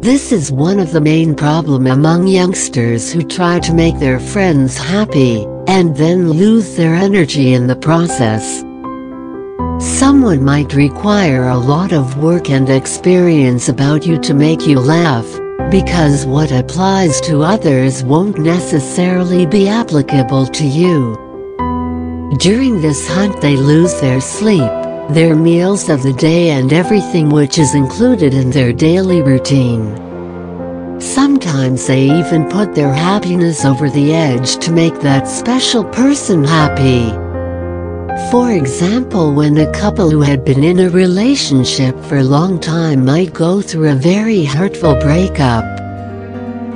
This is one of the main problem among youngsters who try to make their friends happy, and then lose their energy in the process. Someone might require a lot of work and experience about you to make you laugh, because what applies to others won't necessarily be applicable to you. During this hunt they lose their sleep, their meals of the day and everything which is included in their daily routine. Sometimes they even put their happiness over the edge to make that special person happy. For example when a couple who had been in a relationship for a long time might go through a very hurtful breakup.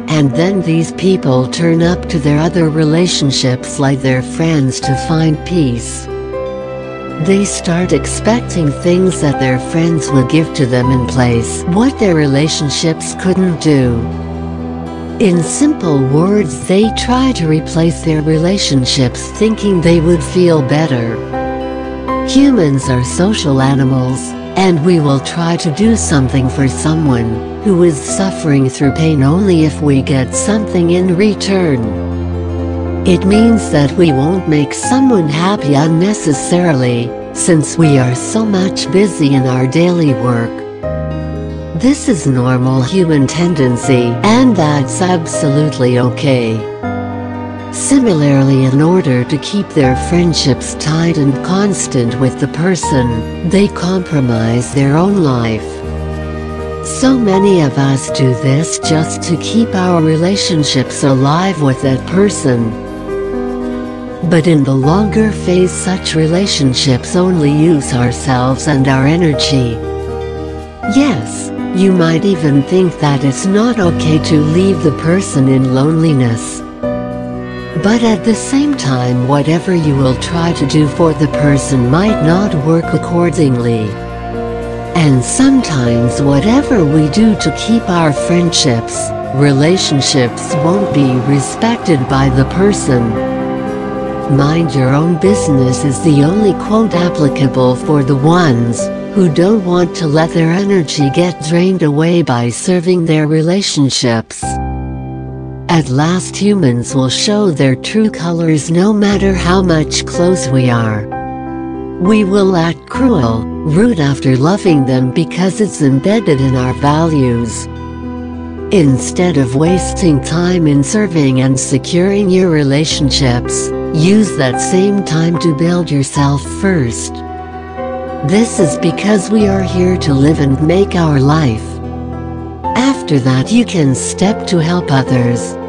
And then these people turn up to their other relationships like their friends to find peace. They start expecting things that their friends will give to them in place what their relationships couldn't do. In simple words they try to replace their relationships thinking they would feel better. Humans are social animals, and we will try to do something for someone who is suffering through pain only if we get something in return. It means that we won't make someone happy unnecessarily, since we are so much busy in our daily work. This is normal human tendency, and that's absolutely okay. Similarly in order to keep their friendships tight and constant with the person, they compromise their own life. So many of us do this just to keep our relationships alive with that person. But in the longer phase such relationships only use ourselves and our energy. Yes, you might even think that it's not okay to leave the person in loneliness. But at the same time whatever you will try to do for the person might not work accordingly. And sometimes whatever we do to keep our friendships, relationships won't be respected by the person. Mind your own business is the only quote applicable for the ones who don't want to let their energy get drained away by serving their relationships. At last humans will show their true colors no matter how much close we are. We will act cruel, rude after loving them because it's embedded in our values. Instead of wasting time in serving and securing your relationships, use that same time to build yourself first. This is because we are here to live and make our life. After that you can step to help others.